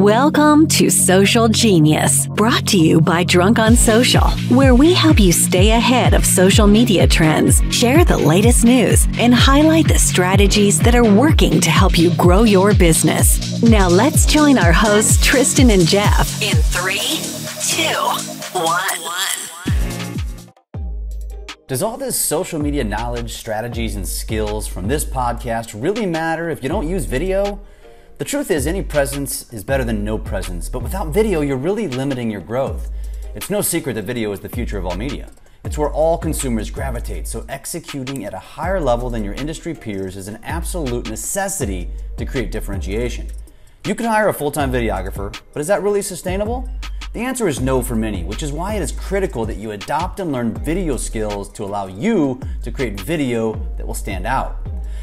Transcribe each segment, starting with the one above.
Welcome to Social Genius, brought to you by Drunk on Social, where we help you stay ahead of social media trends, share the latest news, and highlight the strategies that are working to help you grow your business. Now let's join our hosts, Tristan and Jeff, in three, two, one. Does all this social media knowledge, strategies, and skills from this podcast really matter if you don't use video? The truth is, any presence is better than no presence, but without video, you're really limiting your growth. It's no secret that video is the future of all media. It's where all consumers gravitate, so executing at a higher level than your industry peers is an absolute necessity to create differentiation. You can hire a full time videographer, but is that really sustainable? The answer is no for many, which is why it is critical that you adopt and learn video skills to allow you to create video that will stand out.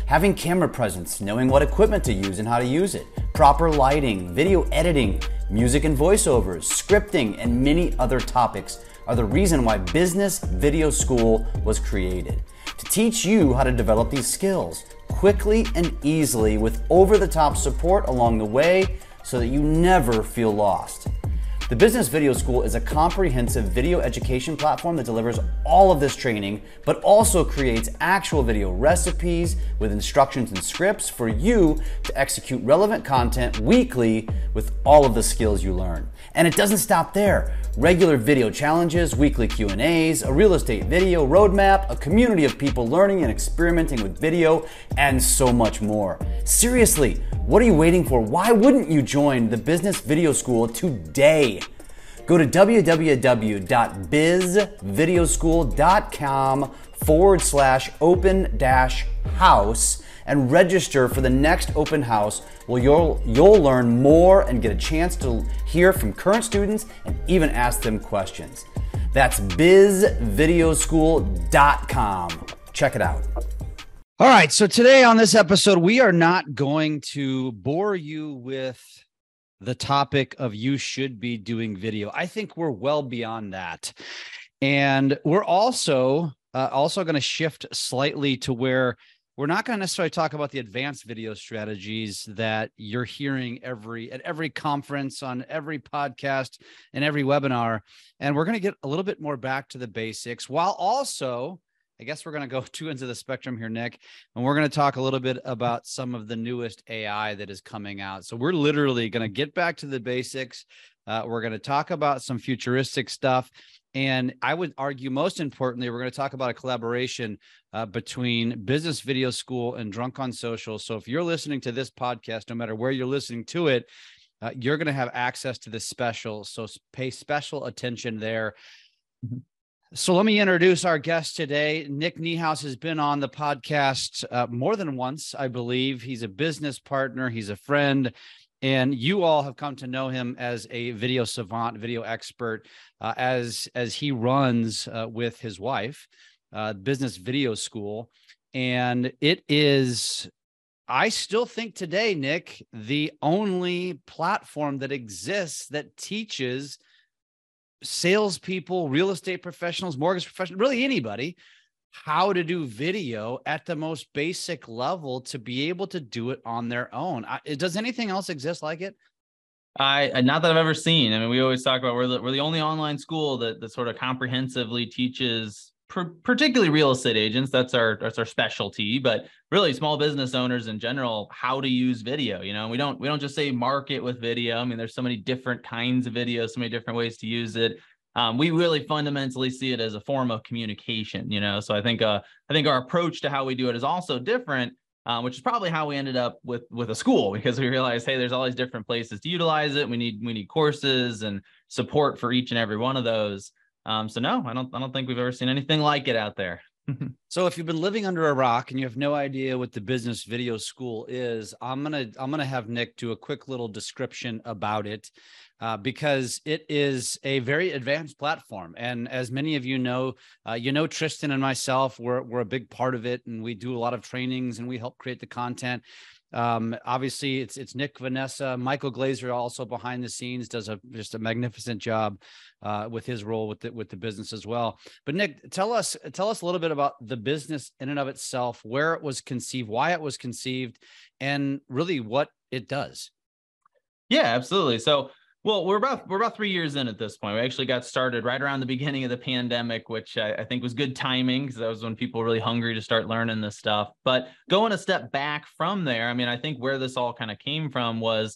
Having camera presence, knowing what equipment to use and how to use it, proper lighting, video editing, music and voiceovers, scripting, and many other topics are the reason why Business Video School was created. To teach you how to develop these skills quickly and easily with over the top support along the way so that you never feel lost. The Business Video School is a comprehensive video education platform that delivers all of this training, but also creates actual video recipes with instructions and scripts for you to execute relevant content weekly with all of the skills you learn. And it doesn't stop there. Regular video challenges, weekly Q&As, a real estate video roadmap, a community of people learning and experimenting with video, and so much more. Seriously, what are you waiting for? Why wouldn't you join the Business Video School today? Go to www.bizvideoschool.com forward slash open dash house and register for the next open house where you'll, you'll learn more and get a chance to hear from current students and even ask them questions. That's bizvideoschool.com. Check it out. All right. So today on this episode, we are not going to bore you with the topic of you should be doing video. I think we're well beyond that. And we're also uh, also going to shift slightly to where we're not going to necessarily talk about the advanced video strategies that you're hearing every at every conference on every podcast and every webinar and we're going to get a little bit more back to the basics while also I guess we're going to go two ends of the spectrum here, Nick, and we're going to talk a little bit about some of the newest AI that is coming out. So we're literally going to get back to the basics. Uh, we're going to talk about some futuristic stuff. And I would argue, most importantly, we're going to talk about a collaboration uh, between Business Video School and Drunk on Social. So if you're listening to this podcast, no matter where you're listening to it, uh, you're going to have access to this special. So pay special attention there. Mm-hmm. So let me introduce our guest today. Nick Niehaus has been on the podcast uh, more than once, I believe. He's a business partner, he's a friend, and you all have come to know him as a video savant, video expert, uh, as as he runs uh, with his wife, uh, Business Video School, and it is. I still think today, Nick, the only platform that exists that teaches salespeople, real estate professionals, mortgage professionals, really anybody, how to do video at the most basic level to be able to do it on their own. I, does anything else exist like it? I not that I've ever seen. I mean, we always talk about we're the, we're the only online school that that sort of comprehensively teaches particularly real estate agents that's our that's our specialty but really small business owners in general how to use video you know we don't we don't just say market with video i mean there's so many different kinds of video so many different ways to use it um, we really fundamentally see it as a form of communication you know? So i think uh i think our approach to how we do it is also different um, which is probably how we ended up with with a school because we realized hey there's all these different places to utilize it. We need we need courses and support for each and every one of those. Um, so no, I don't I don't think we've ever seen anything like it out there. so if you've been living under a rock and you have no idea what the business video school is, I'm gonna I'm gonna have Nick do a quick little description about it. Uh, because it is a very advanced platform. And as many of you know, uh, you know Tristan and myself, we're, we're a big part of it, and we do a lot of trainings and we help create the content. Um, obviously, it's it's Nick, Vanessa, Michael Glazer also behind the scenes does a just a magnificent job uh, with his role with the, with the business as well. But Nick, tell us tell us a little bit about the business in and of itself, where it was conceived, why it was conceived, and really what it does. Yeah, absolutely. So well, we're about we're about three years in at this point. We actually got started right around the beginning of the pandemic, which I, I think was good timing because that was when people were really hungry to start learning this stuff. But going a step back from there, I mean, I think where this all kind of came from was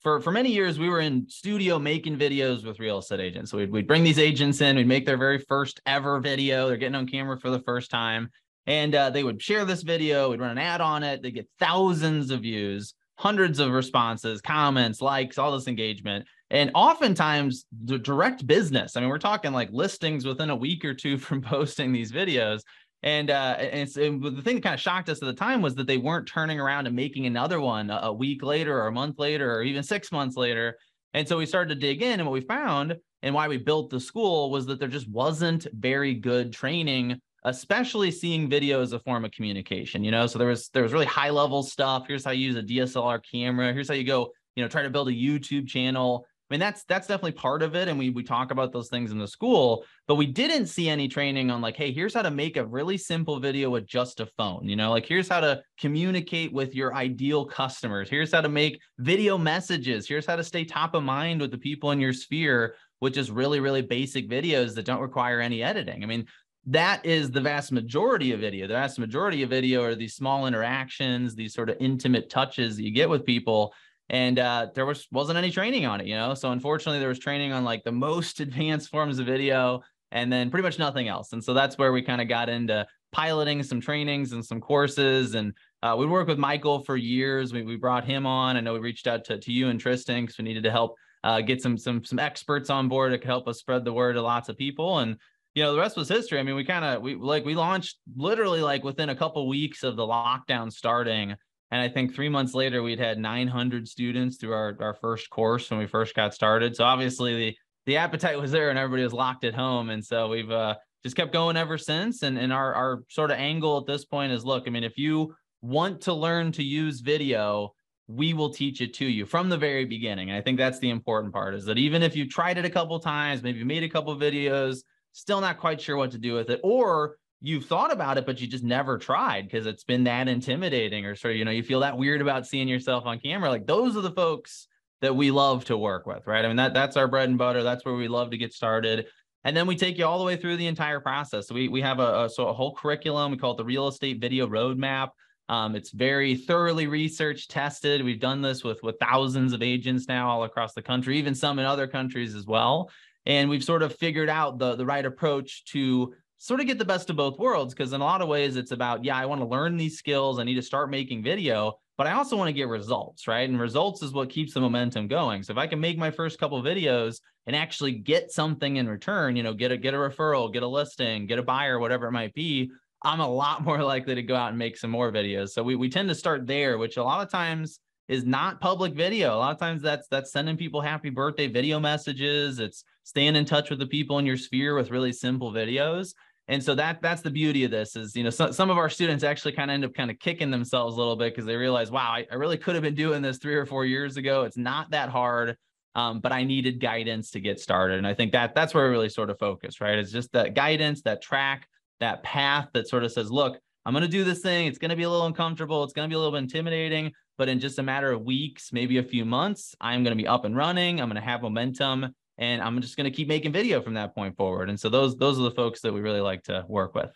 for for many years we were in studio making videos with real estate agents. So we'd, we'd bring these agents in, we'd make their very first ever video. They're getting on camera for the first time, and uh, they would share this video. We'd run an ad on it. They get thousands of views, hundreds of responses, comments, likes, all this engagement and oftentimes the direct business i mean we're talking like listings within a week or two from posting these videos. And uh and, the thing that kind of shocked us at the time was that they weren't turning around and making another one a week later or a month later or even six months later. And so we started to dig in and what we found and why we built the school was that there just wasn't very good training especially seeing video as a form of communication you know? So there was there was really high level stuff. Here's how you use a dslr camera. Here's how you go you know try to build a youtube channel I mean, that's that's definitely part of it, and we we talk about those things in the school, but we didn't see any training on like, hey, here's how to make a really simple video with just a phone. You know, like here's how to communicate with your ideal customers. Here's how to make video messages. Here's how to stay top of mind with the people in your sphere, which is really really basic videos that don't require any editing. I mean, that is the vast majority of video. The vast majority of video are these small interactions, these sort of intimate touches that you get with people and uh, there was wasn't any training on it, you know. So unfortunately, there was training on like the most advanced forms of video, and then pretty much nothing else. And so that's where we kind of got into piloting some trainings and some courses. And uh, we worked with Michael for years. We, we brought him on. I know we reached out to, to you and Tristan because we needed to help uh, get some some some experts on board to help us spread the word to lots of people. And you know the rest was history. I mean, we kind of we like we launched literally like within a couple weeks of the lockdown starting. And I think three months later, we'd had 900 students through our, our first course when we first got started. So obviously the, the appetite was there and everybody was locked at home. And so we've uh, just kept going ever since. And, and our, our sort of angle at this point is look, I mean, if you want to learn to use video, we will teach it to you from the very beginning. And I think that's the important part is that even if you tried it a couple times, maybe made a couple videos, still not quite sure what to do with it, or you've thought about it, but you just never tried because it's been that intimidating or of, you know, you feel that weird about seeing yourself on camera. Like those are the folks that we love to work with, right? I mean, that that's our bread and butter. That's where we love to get started. And then we take you all the way through the entire process. So we, we have a, a, so a whole curriculum. We call it the real estate video roadmap. Um, it's very thoroughly research tested. We've done this with, with thousands of agents now all across the country, even some in other countries as well. And we've sort of figured out the, the right approach to sort of get the best of both worlds because in a lot of ways it's about yeah i want to learn these skills i need to start making video but i also want to get results right and results is what keeps the momentum going so if i can make my first couple videos and actually get something in return you know get a get a referral get a listing get a buyer whatever it might be i'm a lot more likely to go out and make some more videos so we, we tend to start there which a lot of times is not public video. A lot of times that's that's sending people happy birthday video messages. It's staying in touch with the people in your sphere with really simple videos and so that that's the beauty of this is you know so, some of our students actually kind of end up kind of kicking themselves a little bit because they realize wow I, I, really could have been doing this three or four years ago. It's not that hard um, but i needed guidance to get started. And i think that that's where we really sort of focus right? It's just that guidance that track that path that sort of says look i'm going to do this thing. It's going to be a little uncomfortable. It's going to be a little bit intimidating but in just a matter of weeks maybe a few months i'm going to be up and running. I'm going to have momentum and I'm just going to keep making video from that point forward. And so those those are the folks that we really like to work with.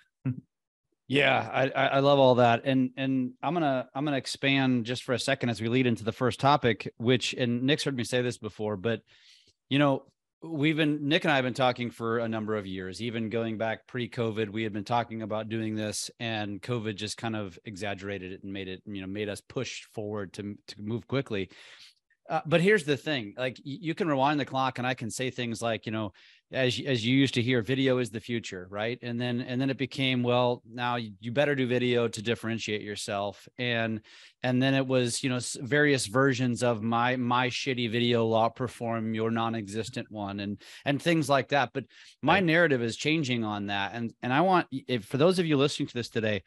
yeah, I, I love all that, and and I'm gonna I'm gonna expand just for a second as we lead into the first topic, which and Nick's heard me say this before, but you know we've been Nick and I have been talking for a number of years, even going back pre-COVID. We had been talking about doing this, and COVID just kind of exaggerated it and made it, you know, made us push forward to to move quickly. Uh, but here's the thing like you can rewind the clock and i can say things like you know as as you used to hear video is the future right? And then and then it became well now you better do video to differentiate yourself. And and then it was you know various versions of my my shitty video will outperform your non-existent one and and things like that. But my right. narrative is changing on that. And and i want if for those of you listening to this today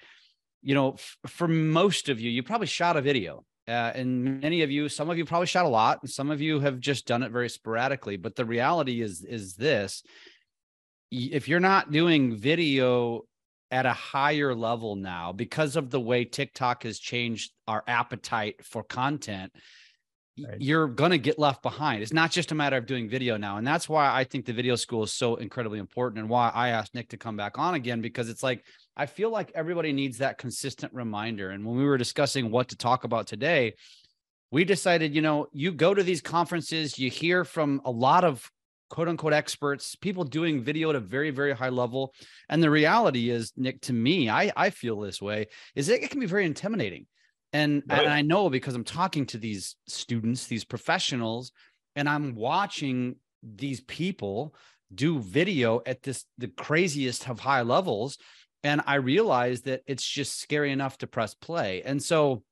you know f- for most of you you probably shot a video uh, and many of you, some of you probably shot a lot, and some of you have just done it very sporadically. But the reality is, is this: if you're not doing video at a higher level now, because of the way TikTok has changed our appetite for content, right. you're going to get left behind. It's not just a matter of doing video now. And that's why I think the video school is so incredibly important and why I asked Nick to come back on again, because it's like, I feel like everybody needs that consistent reminder. And when we were discussing what to talk about today, we decided, you know, you go to these conferences, you hear from a lot of quote unquote experts, people doing video at a very, very high level. And the reality is, Nick, to me, I, I feel this way, is it, it can be very intimidating. And, oh, right. and I know because I'm talking to these students, these professionals, and I'm watching these people do video at this the craziest of high levels. And I realize that it's just scary enough to press play. And so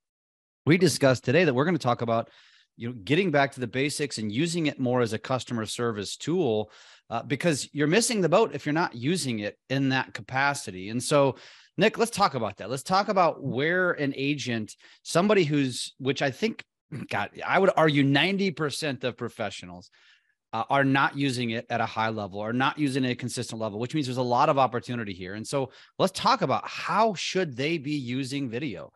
we discussed today that we're going to talk about you know getting back to the basics and using it more as a customer service tool uh, because you're missing the boat if you're not using it in that capacity and so nick let's talk about that let's talk about where an agent somebody who's which i think god i would argue 90% of professionals uh, are not using it at a high level or not using it at a consistent level which means there's a lot of opportunity here and so let's talk about how should they be using video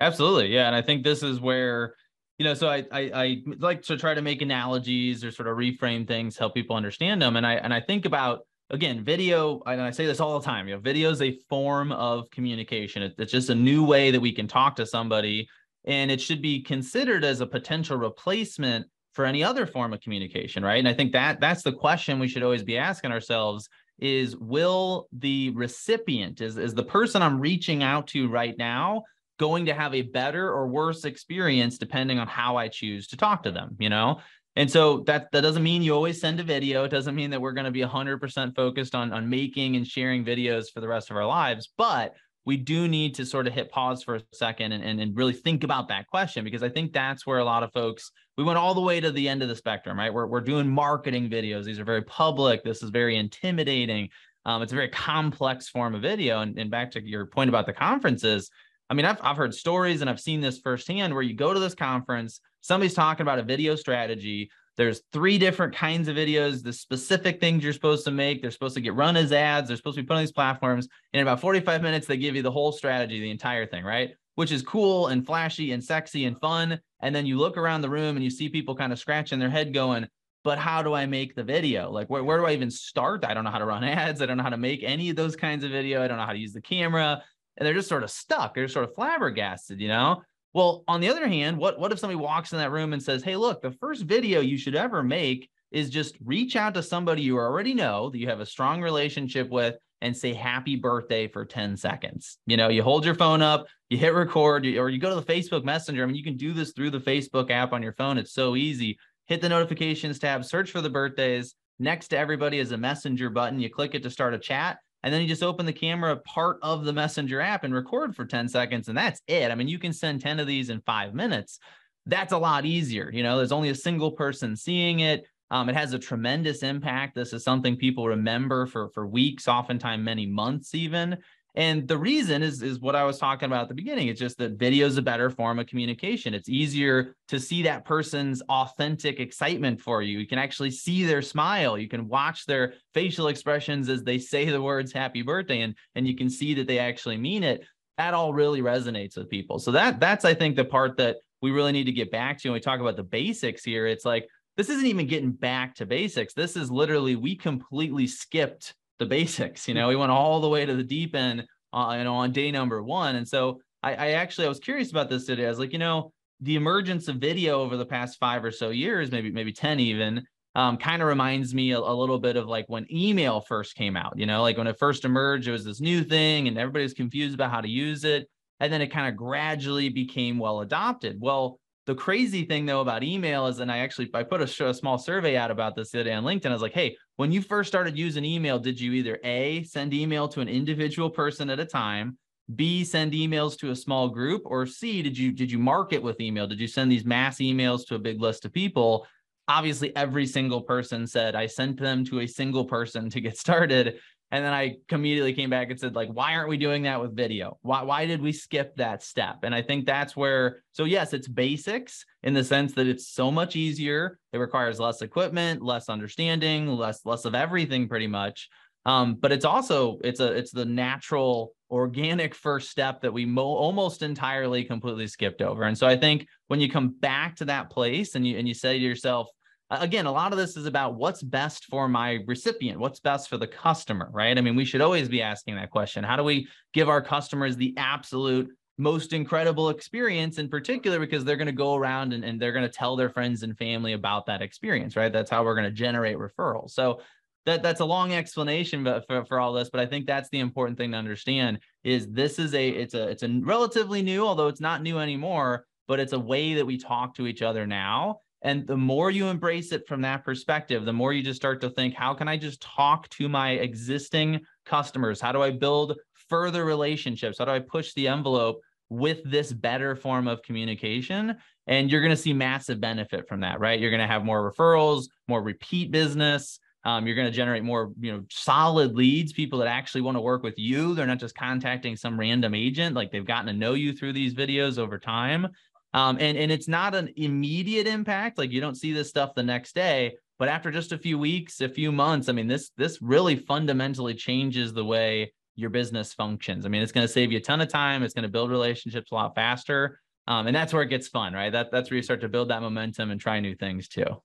absolutely yeah and i think this is where you know, so I, I, I like to try to make analogies or sort of reframe things, help people understand them. And I and I think about again, video, and I say this all the time, you know, video is a form of communication. It, it's just a new way that we can talk to somebody. And it should be considered as a potential replacement for any other form of communication, right? And I think that that's the question we should always be asking ourselves is will the recipient, is, is the person I'm reaching out to right now, going to have a better or worse experience depending on how I choose to talk to them, you know? And so that that doesn't mean you always send a video. It doesn't mean that we're going to be 100% focused on on making and sharing videos for the rest of our lives, but we do need to sort of hit pause for a second and, and, and really think about that question because I think that's where a lot of folks we went all the way to the end of the spectrum, right? We're, we're doing marketing videos. These are very public. This is very intimidating. Um, it's a very complex form of video. And, and back to your point about the conferences, I mean, I've, I've heard stories and I've seen this firsthand where you go to this conference, somebody's talking about a video strategy. There's three different kinds of videos, the specific things you're supposed to make. They're supposed to get run as ads. They're supposed to be put on these platforms. In about 45 minutes, they give you the whole strategy, the entire thing, right? Which is cool and flashy and sexy and fun. And then you look around the room and you see people kind of scratching their head going, but how do I make the video? Like, where, where do I even start? I don't know how to run ads. I don't know how to make any of those kinds of video. I don't know how to use the camera and they're just sort of stuck. They're sort of flabbergasted, you know? Well, on the other hand, what, what if somebody walks in that room and says, Hey, look, the first video you should ever make is just reach out to somebody you already know that you have a strong relationship with and say happy birthday for 10 seconds. You know, you hold your phone up, you hit record, or you go to the Facebook Messenger. I mean, you can do this through the Facebook app on your phone. It's so easy. Hit the notifications tab, search for the birthdays. Next to everybody is a messenger button. You click it to start a chat and then you just open the camera part of the messenger app and record for 10 seconds and that's it. I mean you can send 10 of these in five minutes. That's a lot easier you know there's only a single person seeing it. Um, it has a tremendous impact. This is something people remember for for weeks oftentimes many months even and the reason is, is what I was talking about at the beginning. It's just that video is a better form of communication. It's easier to see that person's authentic excitement for you. You can actually see their smile. You can watch their facial expressions as they say the words happy birthday and, and you can see that they actually mean it. That all really resonates with people. So that that's I think the part that we really need to get back to when we talk about the basics here. It's like this isn't even getting back to basics. This is literally we completely skipped the basics. You know, we went all the way to the deep end, uh, you know, on day number one. And so I, I actually I was curious about this today. I was like, you know, the emergence of video over the past five or so years, maybe maybe ten even, um, kind of reminds me a, a, little bit of like when email first came out. You know, like when it first emerged, it was this new thing, and everybody was confused about how to use it, and then it kind of gradually became well adopted. Well, the crazy thing though about email is, and I actually I put a, a small survey out about this today on LinkedIn. I was like, hey, when you first started using email, did you either A, send email to an individual person at a time, B, send emails to a small group, or C, did you did you market with email? Did you send these mass emails to a big list of people? Obviously, every single person said I sent them to a single person to get started. And then I immediately came back and said, like, why aren't we doing that with video? Why, why did we skip that step? And I think that's where, so yes, it's basics in the sense that it's so much easier. It requires less equipment, less understanding, less, less of everything pretty much. Um, but it's also, it's a, it's the natural organic first step that we mo- almost entirely completely skipped over. And so I think when you come back to that place and you and you say to yourself, again, a lot of this is about what's best for my recipient, what's best for the customer, right? I mean, we should always be asking that question. How do we give our customers the absolute most incredible experience in particular because they're going to go around and, and they're going to tell their friends and family about that experience right that's how we're going to generate referrals so that that's a long explanation but for, for all this but i think that's the important thing to understand is this is a it's a it's a relatively new although it's not new anymore but it's a way that we talk to each other now and the more you embrace it from that perspective the more you just start to think how can i just talk to my existing customers? How do i build further relationships? How do i push the envelope with this better form of communication? And you're going to see massive benefit from that right? You're going to have more referrals more repeat business. Um, you're going to generate more, you know, solid leads, people that actually want to work with you. They're not just contacting some random agent, like they've gotten to know you through these videos over time. Um, and, and it's not an immediate impact. Like you don't see this stuff the next day, but after just a few weeks, a few months, I mean, this, this really fundamentally changes the way your business functions. I mean, it's going to save you a ton of time. It's going to build relationships a lot faster. Um, and that's where it gets fun, right? That, that's where you start to build that momentum and try new things too.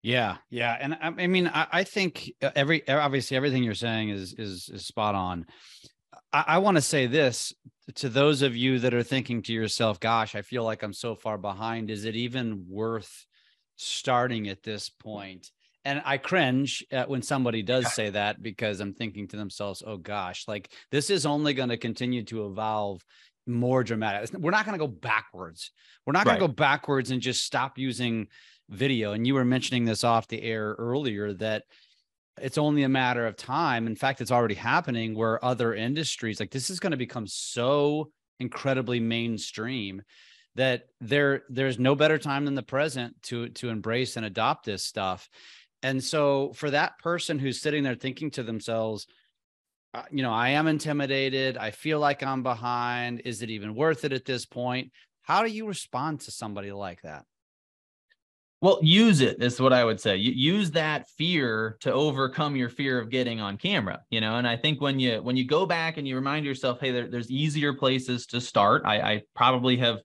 Yeah, yeah, and I, I mean, I, I, think uh, every obviously everything you're saying is is, is spot on. I, I want to say this to those of you that are thinking to yourself, "Gosh, I feel like I'm so far behind. Is it even worth starting at this point?" And I cringe uh, when somebody does say that because I'm thinking to themselves, "Oh gosh, like this is only going to continue to evolve." more dramatic. We're not going to go backwards. We're not going right. to go backwards and just stop using video. And you were mentioning this off the air earlier that it's only a matter of time. In fact, it's already happening where other industries like this is going to become so incredibly mainstream that there there's no better time than the present to to embrace and adopt this stuff. And so for that person who's sitting there thinking to themselves, uh, you know, I am intimidated. I feel like I'm behind. Is it even worth it at this point? How do you respond to somebody like that? Well, use it is what I would say. Use that fear to overcome your fear of getting on camera, you know. And I think when you when you go back and you remind yourself, hey, there, there's easier places to start. I, I probably have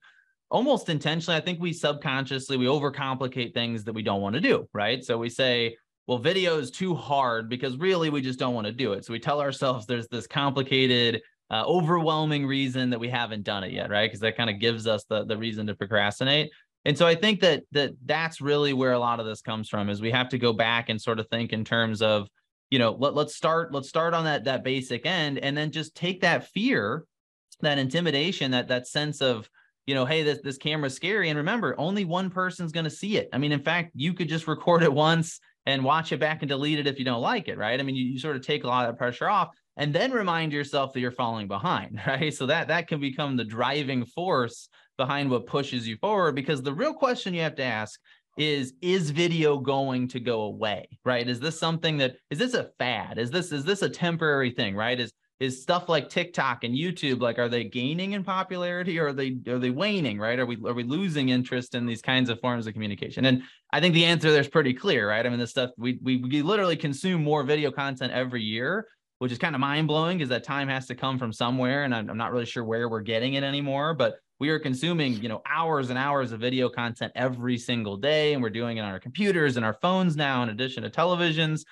almost intentionally. I think we subconsciously we overcomplicate things that we don't want to do, right? So we say, well, video is too hard because really we just don't want to do it. So we tell ourselves there's this complicated, uh, overwhelming reason that we haven't done it yet, right? Because that kind of gives us the the reason to procrastinate. And so I think that that that's really where a lot of this comes from is we have to go back and sort of think in terms of, you know, let, let's start let's start on that that basic end and then just take that fear, that intimidation, that that sense of, you know, hey, this this camera's scary and remember, only one person's going to see it. I mean, in fact, you could just record it once and watch it back and delete it if you don't like it, right? I mean, you, you sort of take a lot of that pressure off and then remind yourself that you're falling behind, right? So that that can become the driving force behind what pushes you forward because the real question you have to ask is is video going to go away right? Is this something that is this a fad? Is this is this a temporary thing right? Is is stuff like TikTok and YouTube like are they gaining in popularity or are they are they waning right? Are we are we losing interest in these kinds of forms of communication? And I think the answer there's pretty clear right? I mean this stuff we we, we literally consume more video content every year which is kind of mind blowing because that time has to come from somewhere and I'm, I'm not really sure where we're getting it anymore but we are consuming you know hours and hours of video content every single day and we're doing it on our computers and our phones now in addition to televisions.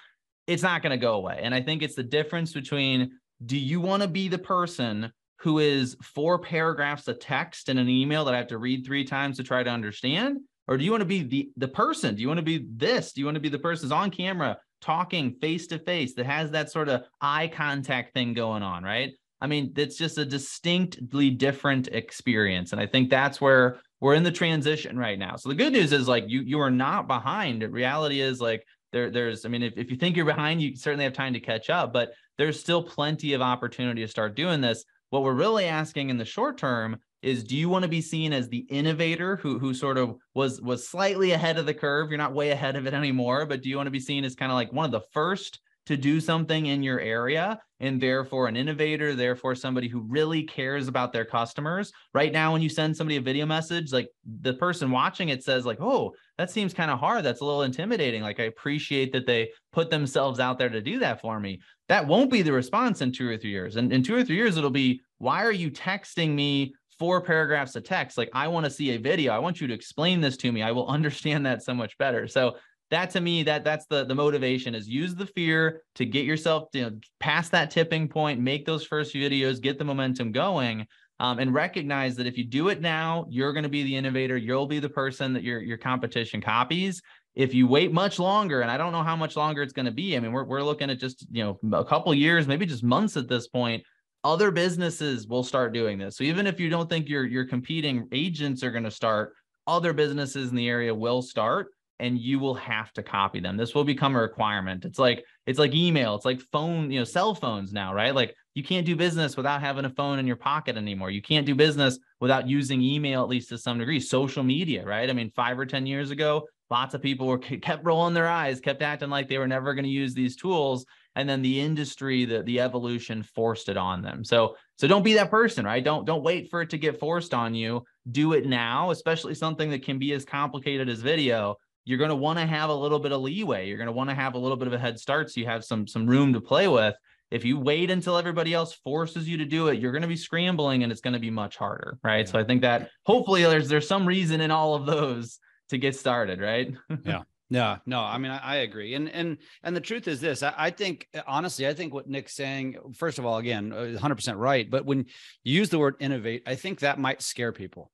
It's not going to go away. And i think it's the difference between do you want to be the person who is four paragraphs of text in an email that i have to read three times to try to understand? Or do you want to be the the person? Do you want to be this? Do you want to be the person who's on camera talking face to face that has that sort of eye contact thing going on right I mean, it's just a distinctly different experience. And I think that's where we're in the transition right now. So the good news is like you you are not behind. Reality is like there there's I mean, if, if you think you're behind, you certainly have time to catch up, but there's still plenty of opportunity to start doing this. What we're really asking in the short term is do you want to be seen as the innovator who who sort of was was slightly ahead of the curve? You're not way ahead of it anymore, but do you want to be seen as kind of like one of the first to do something in your area and therefore an innovator, therefore somebody who really cares about their customers. Right now, when you send somebody a video message, like the person watching it says, like, oh, that seems kind of hard. That's a little intimidating. Like, I appreciate that they put themselves out there to do that for me. That won't be the response in two or three years. And in two or three years, it'll be, why are you texting me four paragraphs of text? Like, I want to see a video. I want you to explain this to me. I will understand that so much better. So that to me that that's the the motivation is use the fear to get yourself you know, past that tipping point make those first videos get the momentum going um, and recognize that if you do it now you're going to be the innovator you'll be the person that your your competition copies. If you wait much longer and i don't know how much longer it's going to be i mean we're, we're looking at just you know a couple years maybe just months at this point other businesses will start doing this. So even if you don't think your your competing agents are going to start other businesses in the area will start and you will have to copy them. This will become a requirement. It's like it's like email, it's like phone, you know, cell phones now, right? Like you can't do business without having a phone in your pocket anymore. You can't do business without using email at least to some degree. Social media, right? I mean, 5 or 10 years ago, lots of people were kept rolling their eyes, kept acting like they were never going to use these tools and then the industry the the evolution forced it on them. So so don't be that person, right? Don't don't wait for it to get forced on you. Do it now, especially something that can be as complicated as video you're going to want to have a little bit of leeway. You're going to want to have a little bit of a head start so you have some some room to play with. If you wait until everybody else forces you to do it, you're going to be scrambling and it's going to be much harder, right? Yeah. So I think that hopefully there's there's some reason in all of those to get started, right? yeah. Yeah, no, I mean, I, I, agree, and and and the truth is this: I, I, think, honestly, I think what Nick's saying, first of all, again, uh, 100 percent right. But when you use the word innovate, I think that might scare people.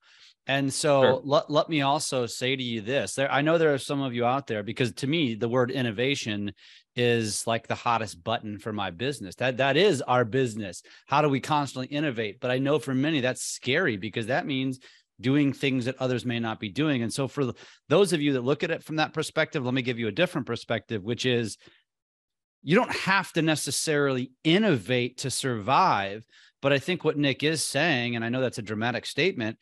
And so sure. let, let me also say to you this. There, I know there are some of you out there because to me, the word innovation is like the hottest button for my business. That that is our business. How do we constantly innovate? But I know for many that's scary because that means doing things that others may not be doing. And so for those of you that look at it from that perspective, let me give you a different perspective, which is you don't have to necessarily innovate to survive. But I think what Nick is saying, and I know that's a dramatic statement,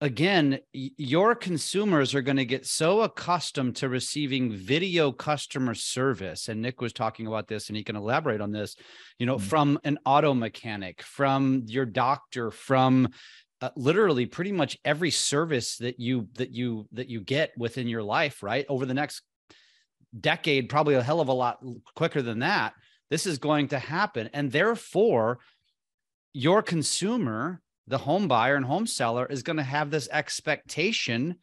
again, your consumers are going to get so accustomed to receiving video customer service. And Nick was talking about this, and he can elaborate on this, you know, mm-hmm. from an auto mechanic, from your doctor, from uh, literally pretty much every service that you that you that you get within your life right over the next decade probably a hell of a lot quicker than that this is going to happen and therefore your consumer the home buyer and home seller is going to have this expectation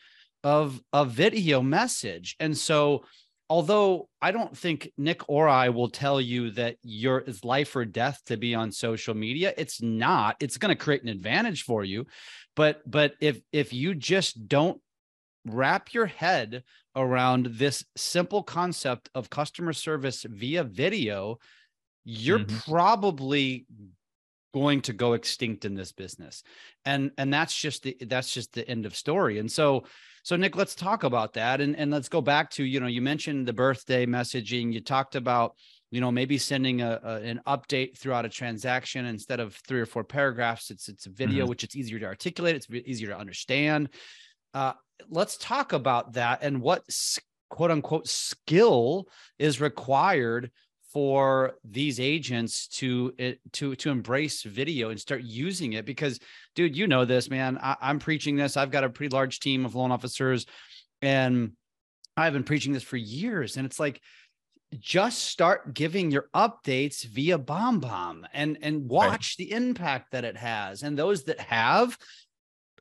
of a video message. And so, although I don't think Nick or I will tell you that your is life or death to be on social media, it's not. It's going to create an advantage for you. But but if if you just don't wrap your head around this simple concept of customer service via video, you're mm-hmm. probably going to go extinct in this business. And and that's just the that's just the end of story. And so so nick let's talk about that. And and let's go back to you know you mentioned the birthday messaging. You talked about you know maybe sending a, a an update throughout a transaction instead of three or four paragraphs. It's it's a video mm-hmm. which it's easier to articulate. It's easier to understand. Uh, let's talk about that and what quote unquote skill is required for these agents to eh, to to embrace video and start using it because dude you know this man. I, i'm preaching this. I've got a pretty large team of loan officers and i've been preaching this for years and it's like just start giving your updates via BombBomb and and watch right. the impact that it has. And those that have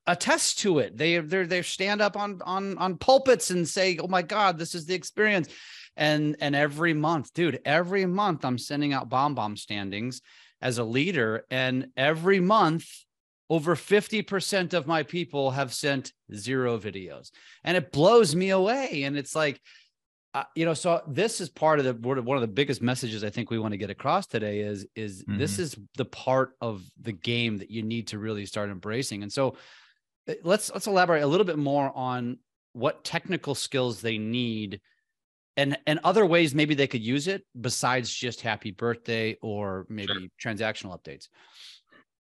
attest to it. They they they stand up on on on pulpits and say oh my god this is the experience and and every month dude every month i'm sending out BombBomb standings as a leader and every month over 50% of my people have sent zero videos and it blows me away and it's like uh, you know so this is part of the one of the biggest messages i think we want to get across today is is mm-hmm. this is the part of the game that you need to really start embracing and so uh, let's let's elaborate a little bit more on what technical skills they need and and other ways maybe they could use it besides just happy birthday or maybe sure. transactional updates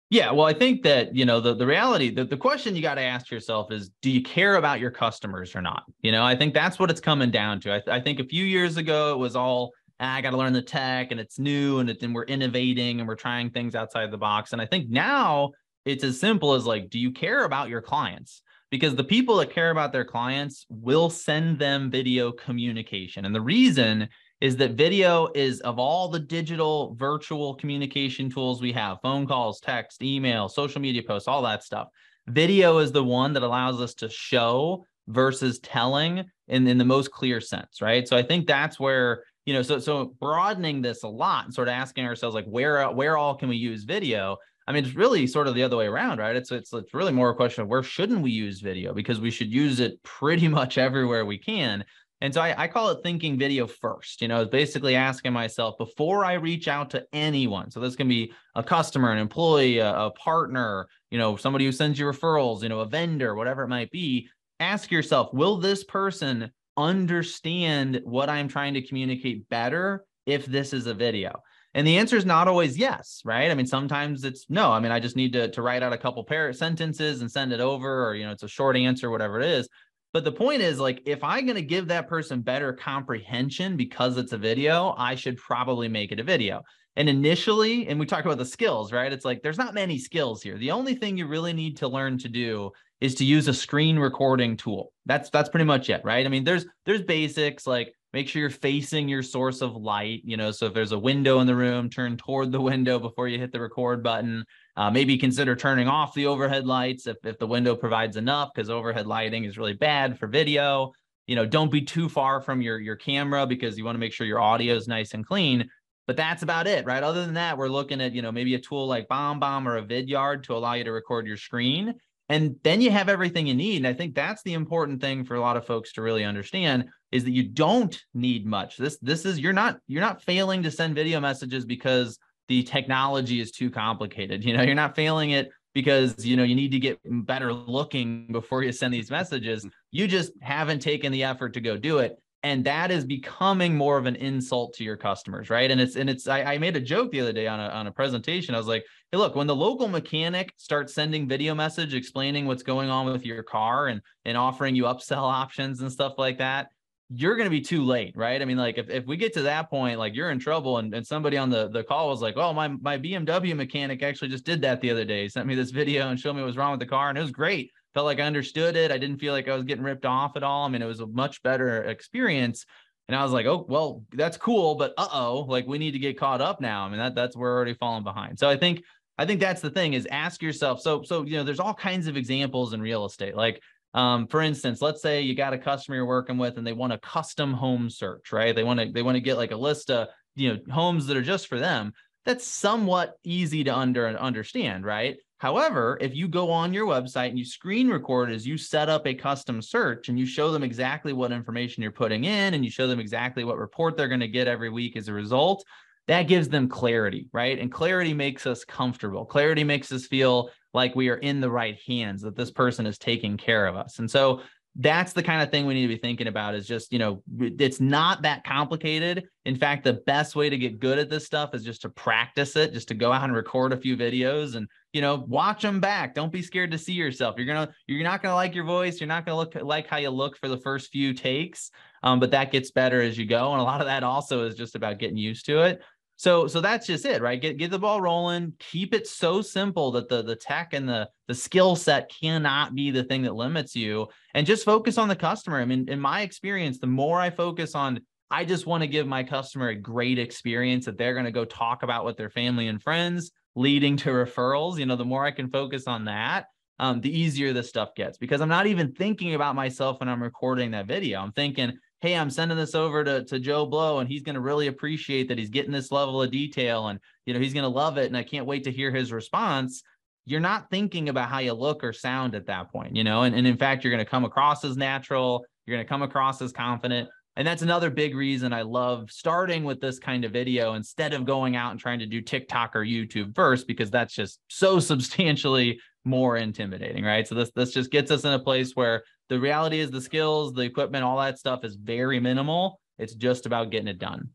yeah well i think that you know the, the reality the, the question you got to ask yourself is do you care about your customers or not you know i think that's what it's coming down to I, th- I think a few years ago it was all ah, I got to learn the tech and it's new and then we're innovating and we're trying things outside the box. And I think now it's as simple as like, do you care about your clients? Because the people that care about their clients will send them video communication. And the reason is that video is of all the digital virtual communication tools we have phone calls, text, email, social media posts, all that stuff. Video is the one that allows us to show versus telling in, in the most clear sense, right? So I think that's where, you know, so so broadening this a lot and sort of asking ourselves like where where all can we use video? I mean, it's really sort of the other way around, right? It's it's it's really more a question of where shouldn't we use video because we should use it pretty much everywhere we can. And so I, I call it thinking video first. You know, it's basically asking myself before I reach out to anyone. So this can be a customer, an employee, a, a partner, you know, somebody who sends you referrals, you know, a vendor, whatever it might be. Ask yourself, will this person understand what I'm trying to communicate better if this is a video? And the answer is not always yes, right? I mean, sometimes it's no. I mean, I just need to, to write out a couple pair sentences and send it over, or you know, it's a short answer, whatever it is. But the point is, like, if I'm going to give that person better comprehension because it's a video, I should probably make it a video. And initially, and we talked about the skills, right? It's like there's not many skills here. The only thing you really need to learn to do is to use a screen recording tool. That's that's pretty much it, right? I mean, there's there's basics like make sure you're facing your source of light, you know, so if there's a window in the room, turn toward the window before you hit the record button. Uh, maybe consider turning off the overhead lights if, if the window provides enough, because overhead lighting is really bad for video. You know, don't be too far from your, your camera because you want to make sure your audio is nice and clean. But that's about it, right? Other than that, we're looking at, you know, maybe a tool like BombBomb or a Vidyard to allow you to record your screen. And then you have everything you need. And I think that's the important thing for a lot of folks to really understand is that you don't need much. This this is you're not you're not failing to send video messages because the technology is too complicated. You know, you're not failing it because you know you need to get better looking before you send these messages. Mm-hmm. You just haven't taken the effort to go do it. And that is becoming more of an insult to your customers, right? And it's and it's I, I made a joke the other day on a on a presentation. I was like, hey, look, when the local mechanic starts sending video message explaining what's going on with your car and and offering you upsell options and stuff like that, you're going to be too late, right? I mean, like if, if we get to that point, like you're in trouble and, and somebody on the, the call was like, oh, my, my BMW mechanic actually just did that the other day. He sent me this video and showed me what was wrong with the car. And it was great. Felt like I understood it. I didn't feel like I was getting ripped off at all. I mean, it was a much better experience. And I was like, oh, well, that's cool, but uh-oh, like we need to get caught up now. I mean, that that's we're already falling behind. So I think I think that's the thing is ask yourself. So, so you know, there's all kinds of examples in real estate. Like um, for instance, let's say you got a customer you're working with and they want a custom home search, right? They want to they want to get like a list of you know homes that are just for them. That's somewhat easy to under understand, right? However, if you go on your website and you screen record as you set up a custom search and you show them exactly what information you're putting in and you show them exactly what report they're going to get every week as a result, that gives them clarity, right? And clarity makes us comfortable. Clarity makes us feel like we are in the right hands, that this person is taking care of us. And so that's the kind of thing we need to be thinking about is just, you know, it's not that complicated. In fact, the best way to get good at this stuff is just to practice it, just to go out and record a few videos and, you know, watch them back. Don't be scared to see yourself. You're going to, you're not going to like your voice. You're not going to look like how you look for the first few takes. Um, but that gets better as you go. And a lot of that also is just about getting used to it. So so that's just it, right? Get get the ball rolling. Keep it so simple that the the tech and the the skill set cannot be the thing that limits you, and just focus on the customer. I mean, in my experience, the more I focus on, I just want to give my customer a great experience that they're going to go talk about with their family and friends, leading to referrals. You know, the more I can focus on that, um, the easier this stuff gets because I'm not even thinking about myself when I'm recording that video. I'm thinking, hey, I'm sending this over to, to Joe Blow and he's going to really appreciate that he's getting this level of detail and, you know, he's going to love it. And I can't wait to hear his response. You're not thinking about how you look or sound at that point, you know, and, and in fact, you're going to come across as natural. You're going to come across as confident. And that's another big reason I love starting with this kind of video instead of going out and trying to do TikTok or YouTube first, because that's just so substantially more intimidating, right? So this this just gets us in a place where the reality is the skills, the equipment, all that stuff is very minimal. It's just about getting it done.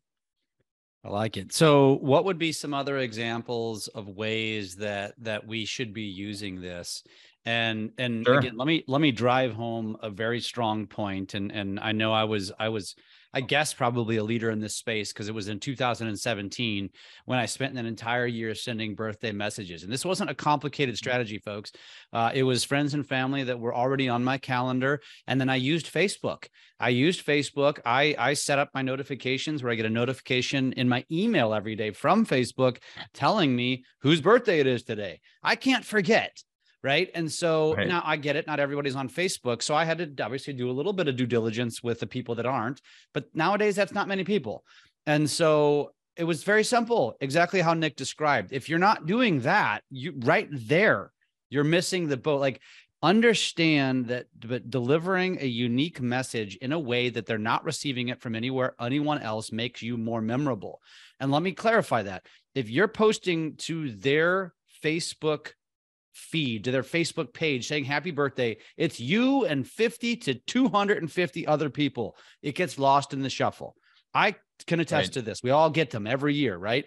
I like it. So, what would be some other examples of ways that that we should be using this? And and Sure. again, let me let me drive home a very strong point. And and I know I was I was I guess probably a leader in this space because it was in 2017 when I spent an entire year sending birthday messages. And this wasn't a complicated strategy, folks. Uh, it was friends and family that were already on my calendar. And then I used Facebook. I used Facebook. I, I set up my notifications where I get a notification in my email every day from Facebook telling me whose birthday it is today. I can't forget right? And so Right. now i get it not everybody's on facebook so i had to obviously do a little bit of due diligence with the people that aren't but nowadays that's not many people. And so it was very simple exactly how nick described. If you're not doing that you right there you're missing the boat. Like understand that but delivering a unique message in a way that they're not receiving it from anywhere anyone else makes you more memorable. And let me clarify that. If you're posting to their facebook feed to their Facebook page saying happy birthday, it's you and 50 to 250 other people. It gets lost in the shuffle. I can attest Right. to this. We all get them every year, right?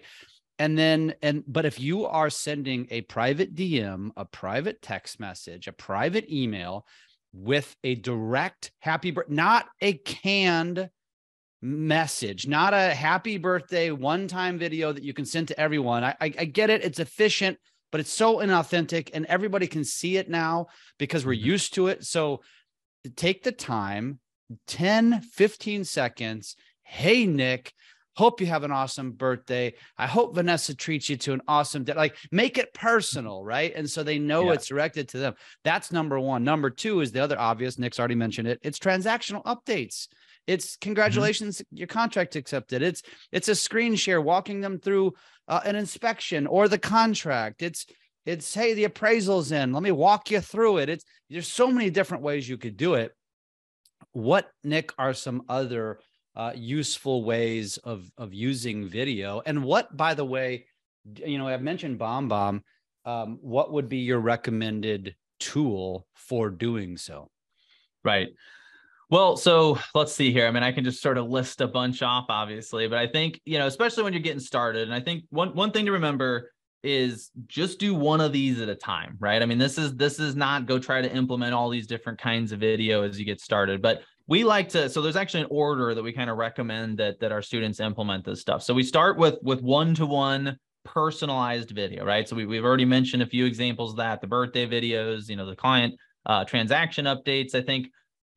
And then, and but if you are sending a private DM, a private text message, a private email with a direct happy birthday, not a canned message, not a happy birthday one time video that you can send to everyone. I, I, I get it. It's efficient but it's so inauthentic and everybody can see it now because we're Mhm. used to it. So take the time 10, 15 seconds. Hey, Nick, hope you have an awesome birthday. I hope Vanessa treats you to an awesome day. Like make it personal, right? And so they know Yeah. it's directed to them. That's number one. Number two is the other obvious. Nick's already mentioned it. It's transactional updates. It's congratulations, your contract accepted. It's it's a screen share walking them through uh, an inspection or the contract. It's it's hey, the appraisal's in. Let me walk you through it. It's there's so many different ways you could do it. What Nick are some other uh, useful ways of of using video? And what, by the way, you know, I've mentioned BombBomb. Um, what would be your recommended tool for doing so? Right. Well, so let's see here. I mean, I can just sort of list a bunch off, obviously, but I think, you know, especially when you're getting started, and I think one one thing to remember is just do one of these at a time, right? I mean, this is this is not go try to implement all these different kinds of video as you get started, but we like to so there's actually an order that we kind of recommend that that our students implement this stuff. So we start with with one-to-one personalized video, right? So we, we've already mentioned a few examples of that, the birthday videos, you know, the client uh, transaction updates. I think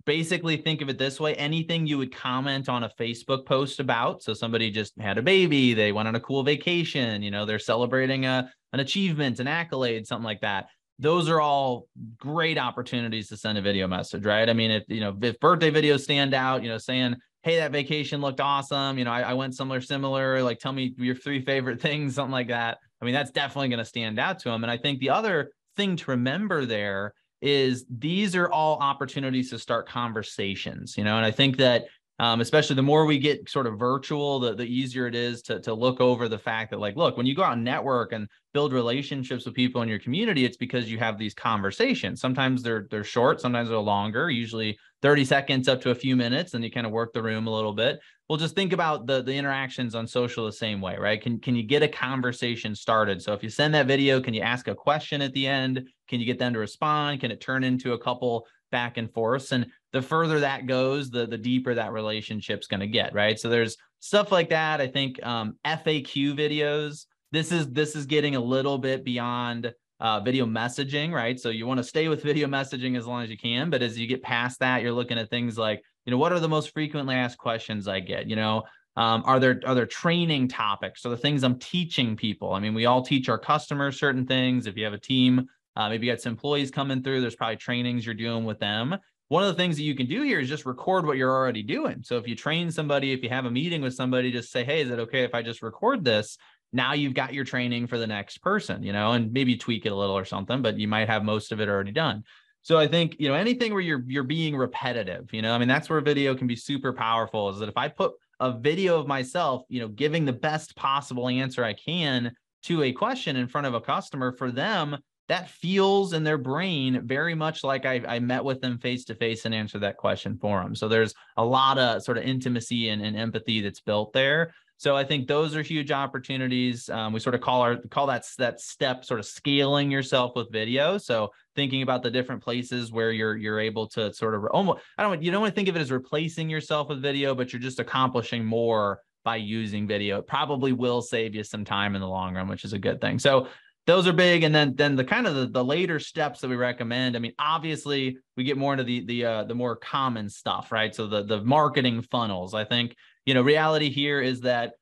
basically think of it this way anything you would comment on a facebook post about so somebody just had a baby they went on a cool vacation you know they're celebrating a an achievement an accolade something like that those are all great opportunities to send a video message right? I mean if you know if birthday videos stand out you know saying hey that vacation looked awesome you know i, I went somewhere similar like tell me your three favorite things something like that i mean that's definitely going to stand out to them and i think the other thing to remember there is these are all opportunities to start conversations, you know, and I think that um, especially the more we get sort of virtual, the, the easier it is to, to look over the fact that like, look, when you go out and network and build relationships with people in your community, it's because you have these conversations. Sometimes they're they're short, sometimes they're longer, usually 30 seconds up to a few minutes, and you kind of work the room a little bit. Well, just think about the the interactions on social the same way, right? Can can you get a conversation started? So if you send that video, can you ask a question at the end? Can you get them to respond? Can it turn into a couple back and forths? And the further that goes, the the deeper that relationship's going to get, right? So there's stuff like that. I think um, FAQ videos. This is this is getting a little bit beyond uh, video messaging, right? So you want to stay with video messaging as long as you can, but as you get past that, you're looking at things like, you know, what are the most frequently asked questions I get? You know, um, are there are there training topics? Are the things I'm teaching people? I mean, we all teach our customers certain things. If you have a team, uh, maybe you got some employees coming through. There's probably trainings you're doing with them. One of the things that you can do here is just record what you're already doing. So if you train somebody, if you have a meeting with somebody, just say, "Hey, is it okay if I just record this?" Now you've got your training for the next person, you know, and maybe tweak it a little or something, but you might have most of it already done. So I think, you know, anything where you're you're being repetitive, you know, I mean, that's where video can be super powerful is that if I put a video of myself, you know, giving the best possible answer I can to a question in front of a customer for them, that feels in their brain very much like I, I met with them face to face and answered that question for them. So there's a lot of sort of intimacy and, and empathy that's built there. So I think those are huge opportunities. Um, we sort of call our call that that step sort of scaling yourself with video. So thinking about the different places where you're you're able to sort of almost I don't you don't want to think of it as replacing yourself with video, but you're just accomplishing more by using video. It probably will save you some time in the long run, which is a good thing. So those are big and then then the kind of the, the later steps that we recommend i mean obviously we get more into the the uh, the more common stuff right so the the marketing funnels i think you know reality here is that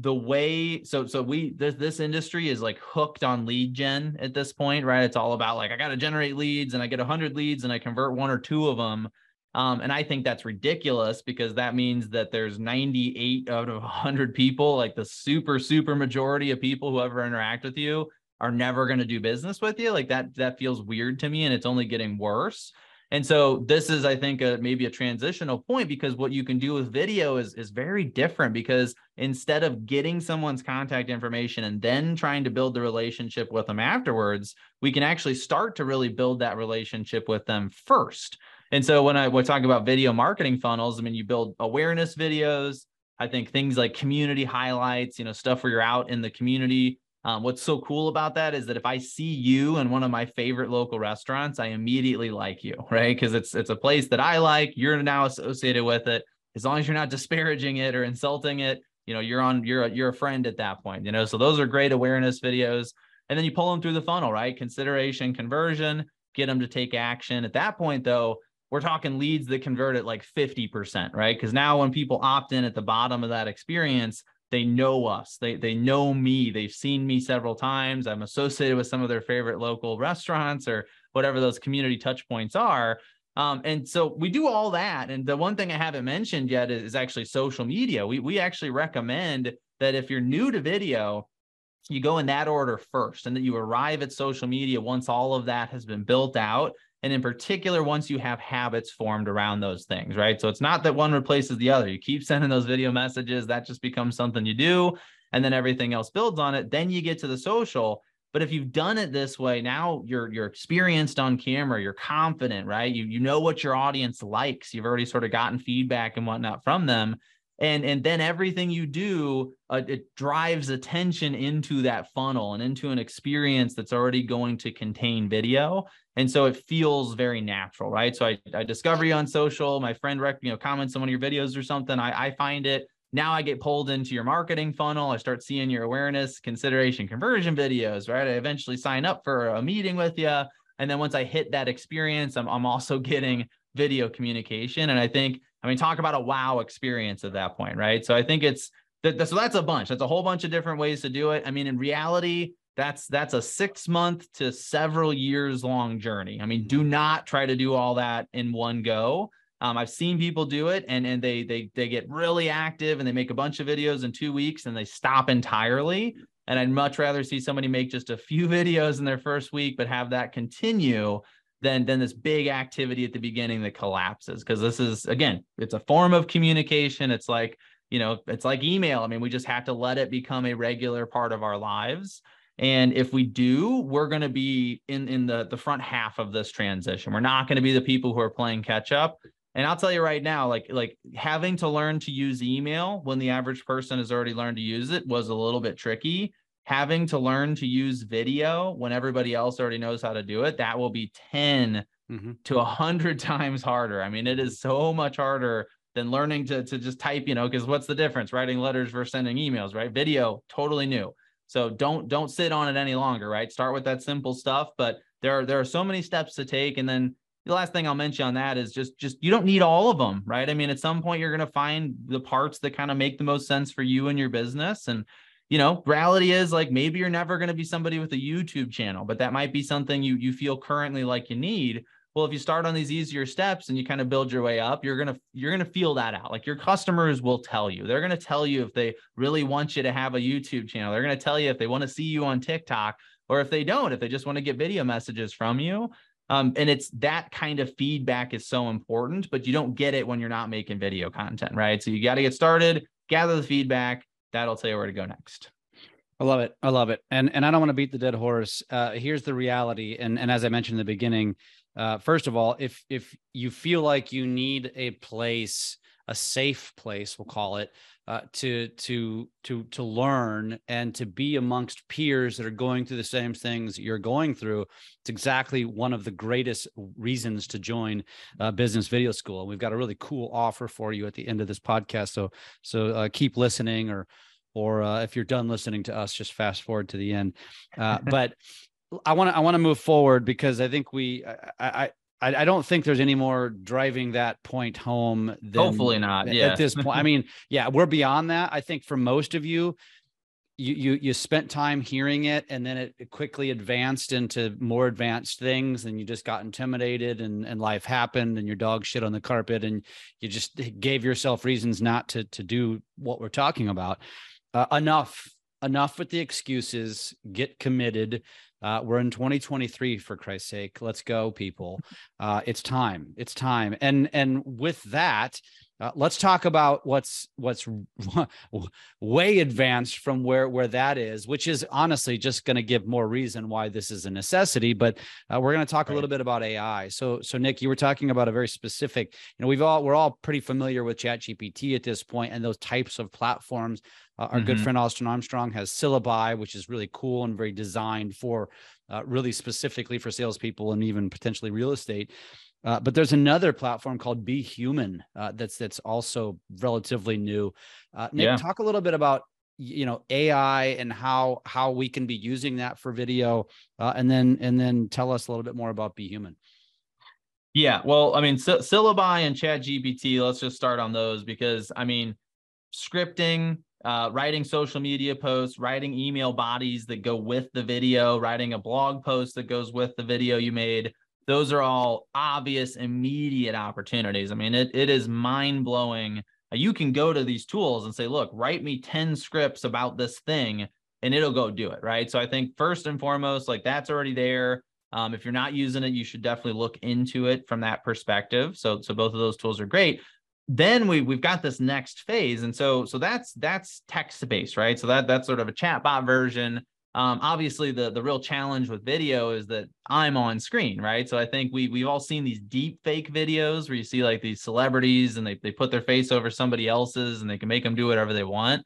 the way so so we this this industry is like hooked on lead gen at this point right? It's all about like i got to generate leads and i get 100 leads and i convert one or two of them. Um, and i think that's ridiculous because that means that there's 98 out of 100 people like the super super majority of people who ever interact with you are never going to do business with you. Like that that feels weird to me and it's only getting worse and so this is i think a, maybe a transitional point because what you can do with video is is very different because instead of getting someone's contact information and then trying to build the relationship with them afterwards we can actually start to really build that relationship with them first. And so when i we talk about video marketing funnels i mean you build awareness videos i think things like community highlights you know stuff where you're out in the community um, what's so cool about that is that if I see you in one of my favorite local restaurants, I immediately like you, right? Because it's it's a place that I like. You're now associated with it. As long as you're not disparaging it or insulting it, you know, you're on you're a, you're a friend at that point. You know, so those are great awareness videos. And then you pull them through the funnel, right? Consideration, conversion, get them to take action. At that point, though, we're talking leads that convert at like 50%, right? Because now when people opt in at the bottom of that experience, they know us. They they know me. They've seen me several times. I'm associated with some of their favorite local restaurants or whatever those community touch points are. Um, and so we do all that. And the one thing i haven't mentioned yet is, is actually social media. We, we actually recommend that if you're new to video you go in that order first and that you arrive at social media once all of that has been built out and in particular once you have habits formed around those things right? So it's not that one replaces the other. You keep sending those video messages that just becomes something you do and then everything else builds on it. Then you get to the social. But if you've done it this way now you're you're experienced on camera you're confident right? You you know what your audience likes. You've already sort of gotten feedback and whatnot from them. And and then everything you do uh, it drives attention into that funnel and into an experience that's already going to contain video and so it feels very natural right so i, I discover you on social my friend rec you know comments on one of your videos or something I, I find it now i get pulled into your marketing funnel i start seeing your awareness consideration conversion videos right i eventually sign up for a meeting with you and then once i hit that experience i'm, I'm also getting video communication and i think I mean, talk about a wow experience at that point, right? So I think it's that. So that's a bunch. That's a whole bunch of different ways to do it. I mean, in reality, that's that's a six month to several years long journey. I mean, do not try to do all that in one go. Um, I've seen people do it, and and they they they get really active, and they make a bunch of videos in two weeks, and they stop entirely. And I'd much rather see somebody make just a few videos in their first week, but have that continue than than this big activity at the beginning that collapses because this is again it's a form of communication it's like you know it's like email i mean we just have to let it become a regular part of our lives and if we do we're going to be in in the the front half of this transition we're not going to be the people who are playing catch up and i'll tell you right now like like having to learn to use email when the average person has already learned to use it was a little bit tricky having to learn to use video when everybody else already knows how to do it, that will be 10 mm-hmm. to 100 times harder. I mean, it is so much harder than learning to, to just type, you know, because what's the difference? Writing letters versus sending emails, right? Video, totally new. So don't don't sit on it any longer, right? Start with that simple stuff, but there are there are so many steps to take. And then the last thing I'll mention on that is just just you don't need all of them, right? I mean, at some point you're going to find the parts that kind of make the most sense for you and your business and you know, reality is like maybe you're never going to be somebody with a YouTube channel, but that might be something you you feel currently like you need. Well, if you start on these easier steps and you kind of build your way up, you're going to you're going to feel that out. Like your customers will tell you. They're going to tell you if they really want you to have a YouTube channel. They're going to tell you if they want to see you on TikTok or if they don't, if they just want to get video messages from you. Um, and it's that kind of feedback is so important, but you don't get it when you're not making video content, right? So you got to get started, gather the feedback, that'll tell you where to go next. I love it. I love it. And and I don't want to beat the dead horse. Uh, here's the reality. And and as I mentioned in the beginning, uh, first of all, if if you feel like you need a place a safe place, we'll call it, uh, to to to to learn and to be amongst peers that are going through the same things you're going through. It's exactly one of the greatest reasons to join uh, Business Video School. And we've got a really cool offer for you at the end of this podcast. So so uh, keep listening, or or uh, if you're done listening to us, just fast forward to the end. Uh, but I want to I want to move forward because I think we I, I I don't think there's any more driving that point home. Than, Hopefully not. Yeah. At this point, I mean, yeah, we're beyond that. I think for most of you, you you you spent time hearing it, and then it quickly advanced into more advanced things, and you just got intimidated, and and life happened, and your dog shit on the carpet, and you just gave yourself reasons not to to do what we're talking about. Uh, enough enough with the excuses. Get committed uh, we're in 2023 for Christ's sake. Let's go, people. Uh, it's time. It's time. And and with that, uh, let's talk about what's what's way advanced from where where that is, which is honestly just going to give more reason why this is a necessity. But uh, we're going to talk right. a little bit about AI. So so Nick, you were talking about a very specific. You know, we've all we're all pretty familiar with ChatGPT at this point and those types of platforms. Uh, our mm-hmm. good friend Austin Armstrong has Syllaby, which is really cool and very designed for uh, really specifically for salespeople and even potentially real estate. Uh, but there's another platform called Be Human uh, that's that's also relatively new. Uh, Nick, yeah. talk a little bit about you know AI and how how we can be using that for video, uh, and then and then tell us a little bit more about Be Human. Yeah, well, I mean, Syllaby and Chat GPT. Let's just start on those because I mean, scripting, uh, writing social media posts, writing email bodies that go with the video, writing a blog post that goes with the video you made. Those are all obvious, immediate opportunities. I mean, it, it is mind blowing. You can go to these tools and say, look, write me 10 scripts about this thing, and it'll go do it. Right. So I think first and foremost, like that's already there. Um, if you're not using it, you should definitely look into it from that perspective. So, so both of those tools are great then we we've got this next phase and so so that's that's text based right so that that's sort of a chatbot version um, obviously the the real challenge with video is that i'm on screen right so i think we we've all seen these deep fake videos where you see like these celebrities and they, they put their face over somebody else's and they can make them do whatever they want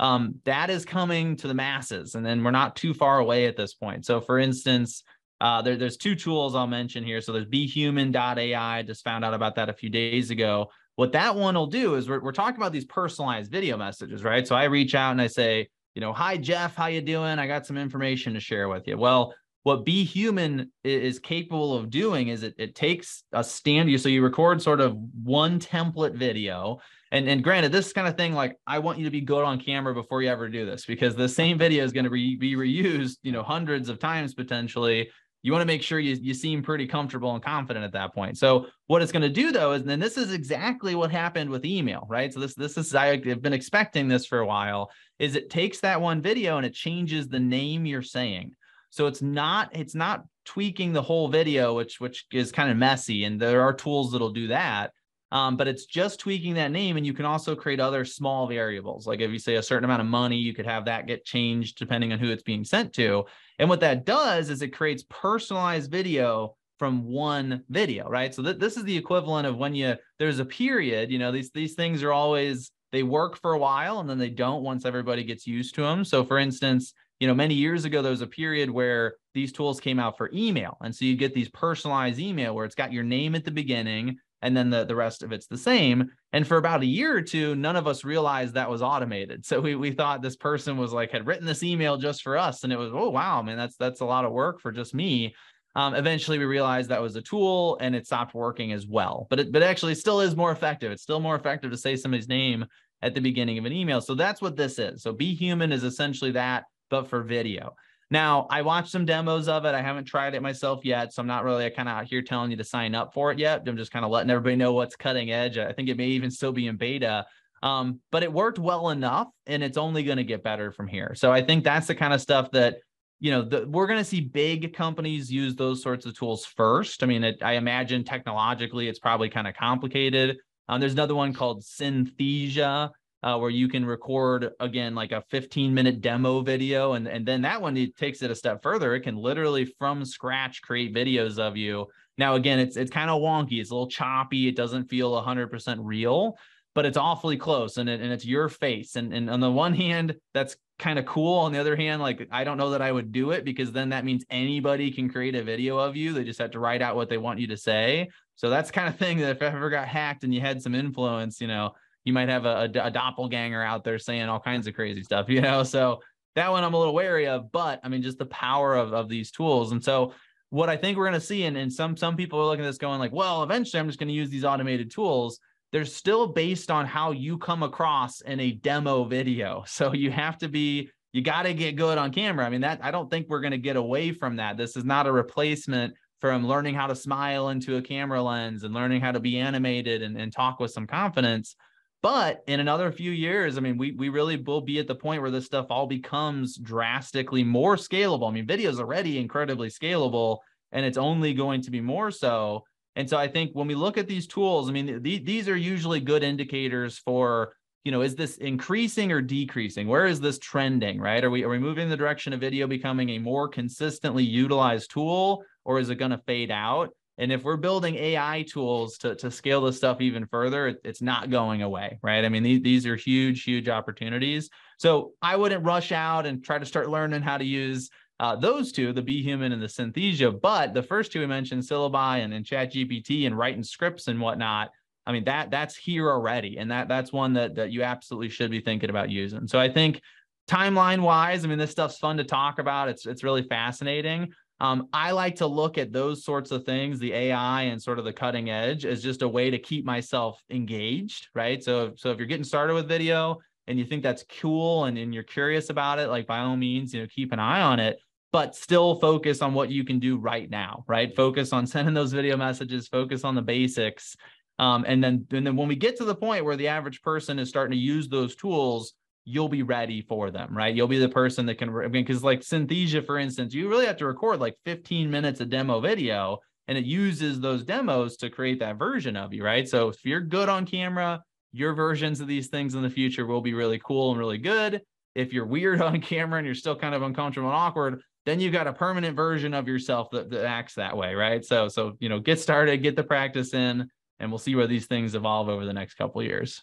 um, that is coming to the masses and then we're not too far away at this point so for instance uh, there, there's two tools I'll mention here. So there's behuman.ai. Just found out about that a few days ago. What that one will do is we're, we're talking about these personalized video messages, right? So I reach out and I say, you know, hi Jeff, how you doing? I got some information to share with you. Well, what Be Human is capable of doing is it, it takes a stand. you. So you record sort of one template video. And, and granted, this kind of thing, like I want you to be good on camera before you ever do this, because the same video is going to be, be reused, you know, hundreds of times potentially you want to make sure you, you seem pretty comfortable and confident at that point. So what it's going to do though is then this is exactly what happened with email, right? So this this is I've been expecting this for a while. Is it takes that one video and it changes the name you're saying. So it's not it's not tweaking the whole video, which which is kind of messy, and there are tools that'll do that. Um, but it's just tweaking that name, and you can also create other small variables. Like if you say a certain amount of money, you could have that get changed depending on who it's being sent to. And what that does is it creates personalized video from one video, right? So th- this is the equivalent of when you there's a period, you know, these these things are always they work for a while and then they don't once everybody gets used to them. So for instance, you know, many years ago there was a period where these tools came out for email. And so you get these personalized email where it's got your name at the beginning and then the, the rest of it's the same. And for about a year or two, none of us realized that was automated. So we, we thought this person was like had written this email just for us. And it was, oh wow, man, that's that's a lot of work for just me. Um, eventually we realized that was a tool and it stopped working as well. But it but actually still is more effective. It's still more effective to say somebody's name at the beginning of an email. So that's what this is. So be human is essentially that, but for video. Now, I watched some demos of it. I haven't tried it myself yet, so I'm not really kind of out here telling you to sign up for it yet. I'm just kind of letting everybody know what's cutting edge. I think it may even still be in beta. Um, but it worked well enough, and it's only going to get better from here. So I think that's the kind of stuff that you know the, we're going to see big companies use those sorts of tools first. I mean, it, I imagine technologically it's probably kind of complicated. Um, there's another one called Synthesia uh, where you can record again like a 15 minute demo video and and then that one it takes it a step further it can literally from scratch create videos of you now again it's it's kind of wonky it's a little choppy it doesn't feel 100% real but it's awfully close and, it, and it's your face. And, and on the one hand, that's kind of cool. On the other hand, like I don't know that I would do it because then that means anybody can create a video of you. They just have to write out what they want you to say. So that's kind of thing that if I ever got hacked and you had some influence, you know, you might have a, a, a doppelganger out there saying all kinds of crazy stuff, you know. So that one I'm a little wary of, but I mean, just the power of, of these tools. And so what I think we're going to see, and, and some some people are looking at this going like, well, eventually I'm just going to use these automated tools they're still based on how you come across in a demo video. So you have to be, you got to get good on camera. I mean, that I don't think we're going to get away from that. This is not a replacement from learning how to smile into a camera lens and learning how to be animated and, and talk with some confidence. But in another few years, I mean, we we really will be at the point where this stuff all becomes drastically more scalable. I mean, video is already incredibly scalable, and it's only going to be more so. And so I think when we look at these tools, I mean, th- these are usually good indicators for, you know, is this increasing or decreasing? Where is this trending, right? Are we are we moving in the direction of video becoming a more consistently utilized tool or is it going to fade out? And if we're building AI tools to, to scale this stuff even further, it, it's not going away, right? I mean, these, these are huge, huge opportunities. So I wouldn't rush out and try to start learning how to use uh, those two, the Be Human and the Synthesia. But the first two we mentioned, Syllaby and, and Chat GPT and writing scripts and whatnot. I mean, that that's here already. And that that's one that that you absolutely should be thinking about using. So I think timeline wise, I mean, this stuff's fun to talk about. It's it's really fascinating. Um, I like to look at those sorts of things, the AI and sort of the cutting edge, as just a way to keep myself engaged, right? So, so if you're getting started with video and you think that's cool and, and you're curious about it, like by all means, you know, keep an eye on it but still focus on what you can do right now, right? Focus on sending those video messages, focus on the basics. Um, and then and then when we get to the point where the average person is starting to use those tools, you'll be ready for them, right? You'll be the person that can, I mean, because like Synthesia, for instance, you really have to record like 15 minutes of demo video and it uses those demos to create that version of you, right? So if you're good on camera, your versions of these things in the future will be really cool and really good. If you're weird on camera and you're still kind of uncomfortable and awkward, then you've got a permanent version of yourself that, that acts that way, right? So, so you know, get started, get the practice in, and we'll see where these things evolve over the next couple years.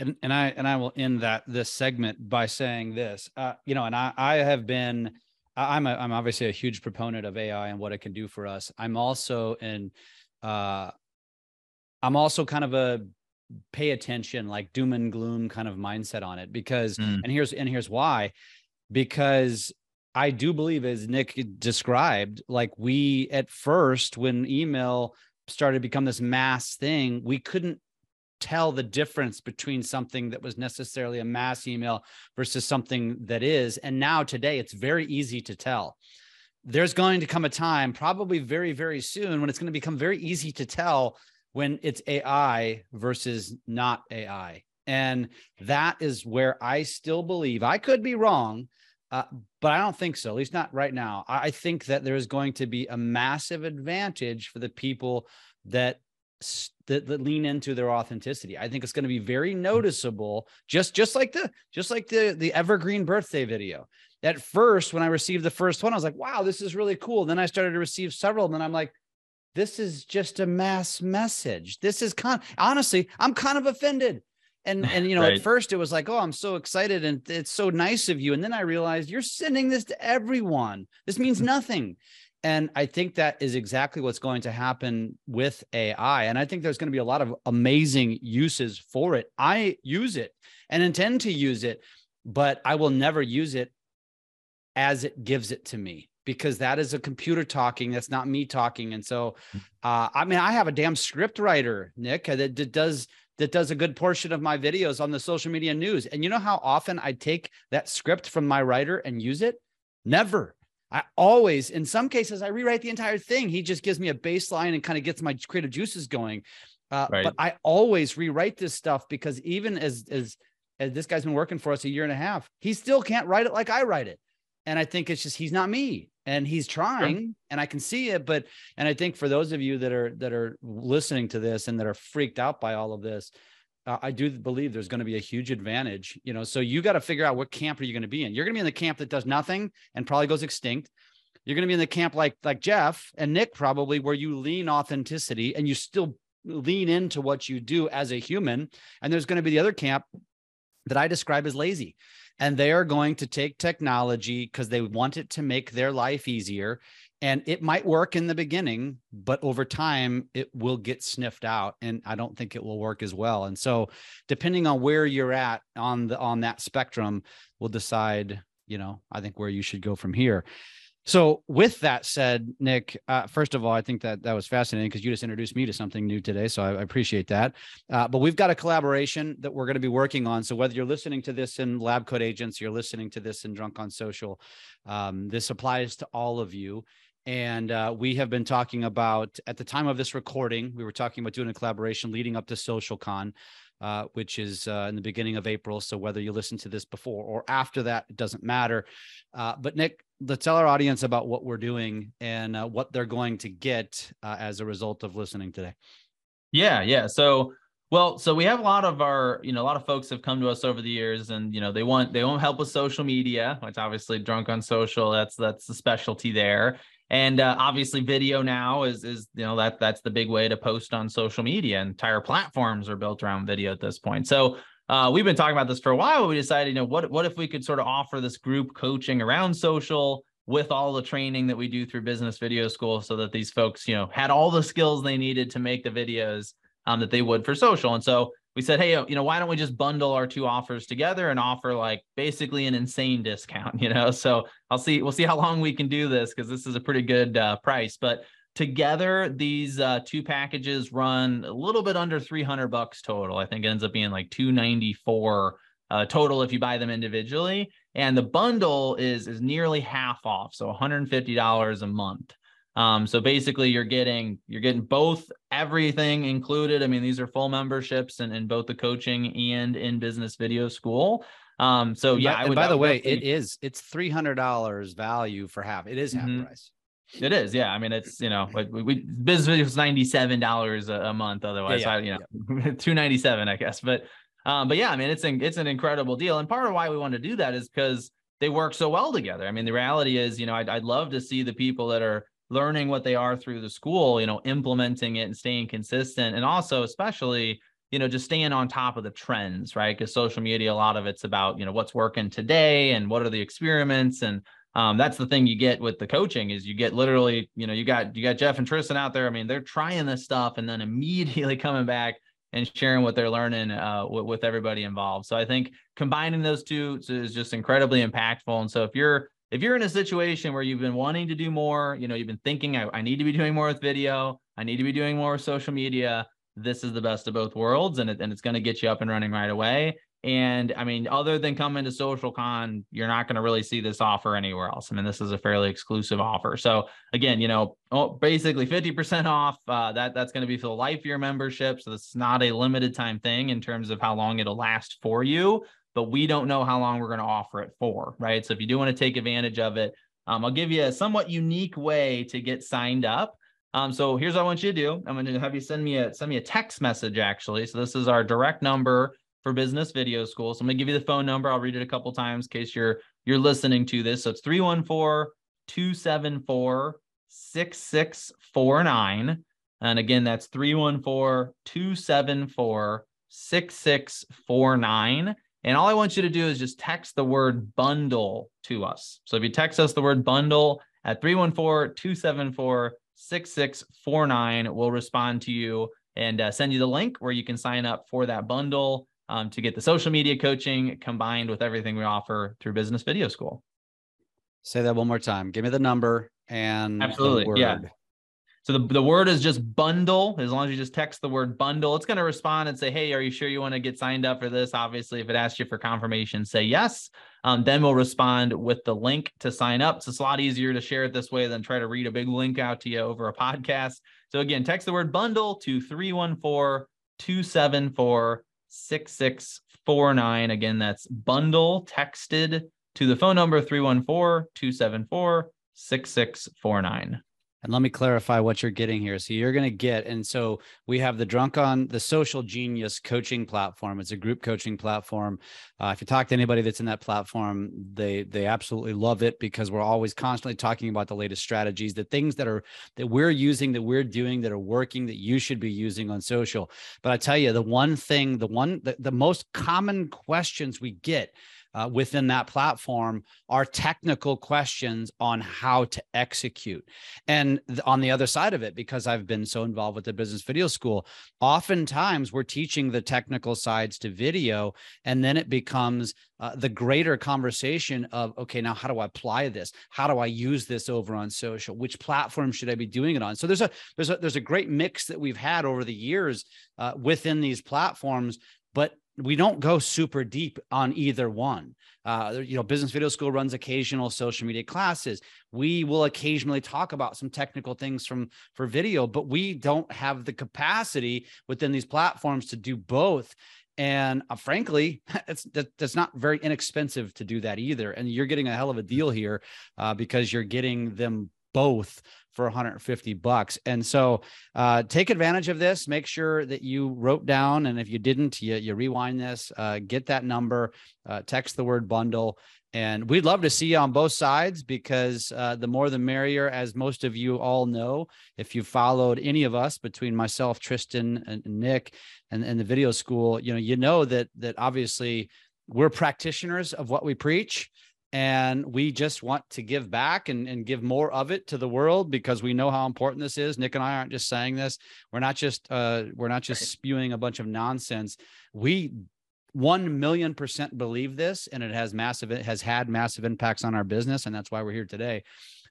And and I and I will end that this segment by saying this, uh, you know, and I I have been. I'm a, I'm obviously a huge proponent of AI and what it can do for us. I'm also in uh I'm also kind of a pay attention like doom and gloom kind of mindset on it because mm. and here's and here's why because I do believe, as Nick described, like we at first, when email started to become this mass thing, we couldn't tell the difference between something that was necessarily a mass email versus something that is. And now today, it's very easy to tell. There's going to come a time, probably very, very soon, when it's going to become very easy to tell when it's AI versus not AI. And that is where I still believe I could be wrong uh, but I don't think so, at least not right now. I think that there is going to be a massive advantage for the people that, that, that lean into their authenticity. I think it's going to be very noticeable, just just like the just like the the evergreen birthday video. At first, when I received the first one, I was like, "Wow, this is really cool." Then I started to receive several, and then I'm like, "This is just a mass message. This is con." Honestly, I'm kind of offended and and you know right. at first it was like oh i'm so excited and it's so nice of you and then i realized you're sending this to everyone this means nothing and i think that is exactly what's going to happen with ai and i think there's going to be a lot of amazing uses for it i use it and intend to use it but i will never use it as it gives it to me because that is a computer talking that's not me talking and so mm. uh, i mean i have a damn script writer nick that, that does that does a good portion of my videos on the social media news. And you know how often I take that script from my writer and use it? Never. I always, in some cases, I rewrite the entire thing. He just gives me a baseline and kind of gets my creative juices going. Uh, right. But I always rewrite this stuff because even as as as this guy's been working for us a year and a half, he still can't write it like I write it. And I think it's just he's not me and he's trying sure. and I can see it. But and I think for those of you that are that are listening to this and that are freaked out by all of this, uh, I do believe there's going to be a huge advantage. You know, so you got to figure out what camp are you going to be in. You're going to be in the camp that does nothing and probably goes extinct. You're going to be in the camp like like Jeff and Nick probably where you lean authenticity and you still lean into what you do as a human. And there's going to be the other camp that I describe as lazy. And they are going to take technology because they want it to make their life easier. And it might work in the beginning, but over time it will get sniffed out. And I don't think it will work as well. And so depending on where you're at on the on that spectrum, will decide, you know, I think where you should go from here. So, with that said, Nick, uh, first of all, I think that that was fascinating because you just introduced me to something new today. So, I, I appreciate that. Uh, but we've got a collaboration that we're going to be working on. So, whether you're listening to this in Lab Coat Agents, you're listening to this in Drunk on Social, um, this applies to all of you. And uh, we have been talking about, at the time of this recording, we were talking about doing a collaboration leading up to SocialCon. Uh, which is uh, in the beginning of April. So whether you listen to this before or after that, it doesn't matter. Uh, but Nick, let's tell our audience about what we're doing and uh, what they're going to get uh, as a result of listening today. Yeah, yeah. So, well, so we have a lot of our, you know, a lot of folks have come to us over the years, and you know, they want they want help with social media, which obviously drunk on social. That's that's the specialty there. And uh, obviously, video now is is you know that that's the big way to post on social media. Entire platforms are built around video at this point. So uh, we've been talking about this for a while. We decided, you know, what what if we could sort of offer this group coaching around social with all the training that we do through Business Video School, so that these folks, you know, had all the skills they needed to make the videos um, that they would for social. And so we said, hey, you know, why don't we just bundle our two offers together and offer like basically an insane discount, you know? So I'll see, we'll see how long we can do this because this is a pretty good uh, price. But Together, these uh, two packages run a little bit under 300 bucks total. I think it ends up being like 294 uh, total if you buy them individually. And the bundle is is nearly half off, so $150 a month. Um, so basically, you're getting you're getting both everything included. I mean, these are full memberships and in, in both the coaching and in business video school. Um, so yeah, by, would, by the way, it is it's three hundred dollars value for half. It is half mm-hmm. price. It is, yeah. I mean, it's you know, like we, we business was ninety seven dollars a month. Otherwise, yeah, yeah, I, you know, two ninety seven, I guess. But um, but yeah, I mean, it's an it's an incredible deal, and part of why we want to do that is because they work so well together. I mean, the reality is, you know, I'd I'd love to see the people that are learning what they are through the school, you know, implementing it and staying consistent, and also especially you know just staying on top of the trends right because social media a lot of it's about you know what's working today and what are the experiments and um, that's the thing you get with the coaching is you get literally, you know, you got you got Jeff and Tristan out there. I mean, they're trying this stuff and then immediately coming back and sharing what they're learning uh, with, with everybody involved. So I think combining those two is just incredibly impactful. And so if you're if you're in a situation where you've been wanting to do more, you know, you've been thinking, I, I need to be doing more with video, I need to be doing more with social media. This is the best of both worlds, and it, and it's going to get you up and running right away. And I mean, other than coming to Social Con, you're not going to really see this offer anywhere else. I mean, this is a fairly exclusive offer. So again, you know, oh, basically 50% off. Uh, that that's going to be for the life of your membership. So this is not a limited time thing in terms of how long it'll last for you. But we don't know how long we're going to offer it for, right? So if you do want to take advantage of it, um, I'll give you a somewhat unique way to get signed up. Um, so here's what I want you to do. I'm going to have you send me a send me a text message actually. So this is our direct number for Business Video School. So I'm gonna give you the phone number. I'll read it a couple times in case you're you're listening to this. So it's 314-274-6649. And again, that's 314-274-6649. And all I want you to do is just text the word bundle to us. So if you text us the word bundle at 314 274 6649, we'll respond to you and uh, send you the link where you can sign up for that bundle um, to get the social media coaching combined with everything we offer through Business Video School. Say that one more time. Give me the number and absolutely, yeah. So the, the word is just bundle. As long as you just text the word bundle, it's going to respond and say, Hey, are you sure you want to get signed up for this? Obviously, if it asks you for confirmation, say yes. Um, then we'll respond with the link to sign up. It's a lot easier to share it this way than try to read a big link out to you over a podcast. So again, text the word bundle to 314 274 6649. Again, that's bundle texted to the phone number 314 274 6649. And let me clarify what you're getting here. So you're going to get, and so we have the Drunk on the Social Genius coaching platform. It's a group coaching platform. Uh, if you talk to anybody that's in that platform, they they absolutely love it because we're always constantly talking about the latest strategies, the things that are that we're using, that we're doing, that are working, that you should be using on social. But I tell you, the one thing, the one, the, the most common questions we get uh, within that platform are technical questions on how to execute. And th- on the other side of it, because I've been so involved with the business video school, oftentimes we're teaching the technical sides to video, and then it becomes uh, the greater conversation of okay now how do i apply this? How do i use this over on social? Which platform should i be doing it on? So there's a there's a there's a great mix that we've had over the years uh, within these platforms but we don't go super deep on either one. Uh, you know, Business Video School runs occasional social media classes. We will occasionally talk about some technical things from for video, but we don't have the capacity within these platforms to do both. And uh, frankly, it's that, that's not very inexpensive to do that either. And you're getting a hell of a deal here uh, because you're getting them both for 150 bucks. And so uh, take advantage of this. Make sure that you wrote down, and if you didn't, you, you rewind this, uh, get that number, uh, text the word bundle. And we'd love to see you on both sides because uh, the more the merrier, as most of you all know. If you followed any of us between myself, Tristan, and Nick, and, and the video school, you know, you know that that obviously we're practitioners of what we preach and we just want to give back and, and give more of it to the world because we know how important this is. Nick and i aren't just saying this. We're not just uh, we're not just spewing a bunch of nonsense. We 1 million percent believe this and it has massive it has had massive impacts on our business and that's why we're here today.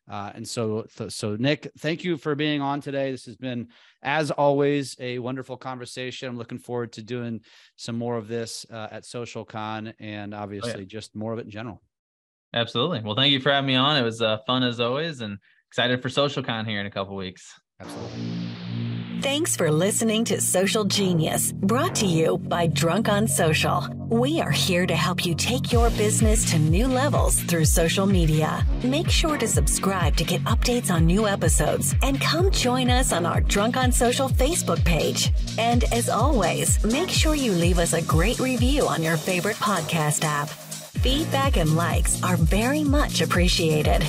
Uh, and so so nick thank you for being on today. This has been as always a wonderful conversation. I'm looking forward to doing some more of this uh, at social con and obviously oh, yeah. just more of it in general Absolutely. Well, thank you for having me on. It was uh, fun as always, and excited for SocialCon here in a couple weeks. Absolutely. Thanks for listening to Social Genius, brought to you by Drunk on Social. We are here to help you take your business to new levels through social media. Make sure to subscribe to get updates on new episodes and come join us on our Drunk on Social Facebook page. And as always, make sure you leave us a great review on your favorite podcast app. Feedback and likes are very much appreciated.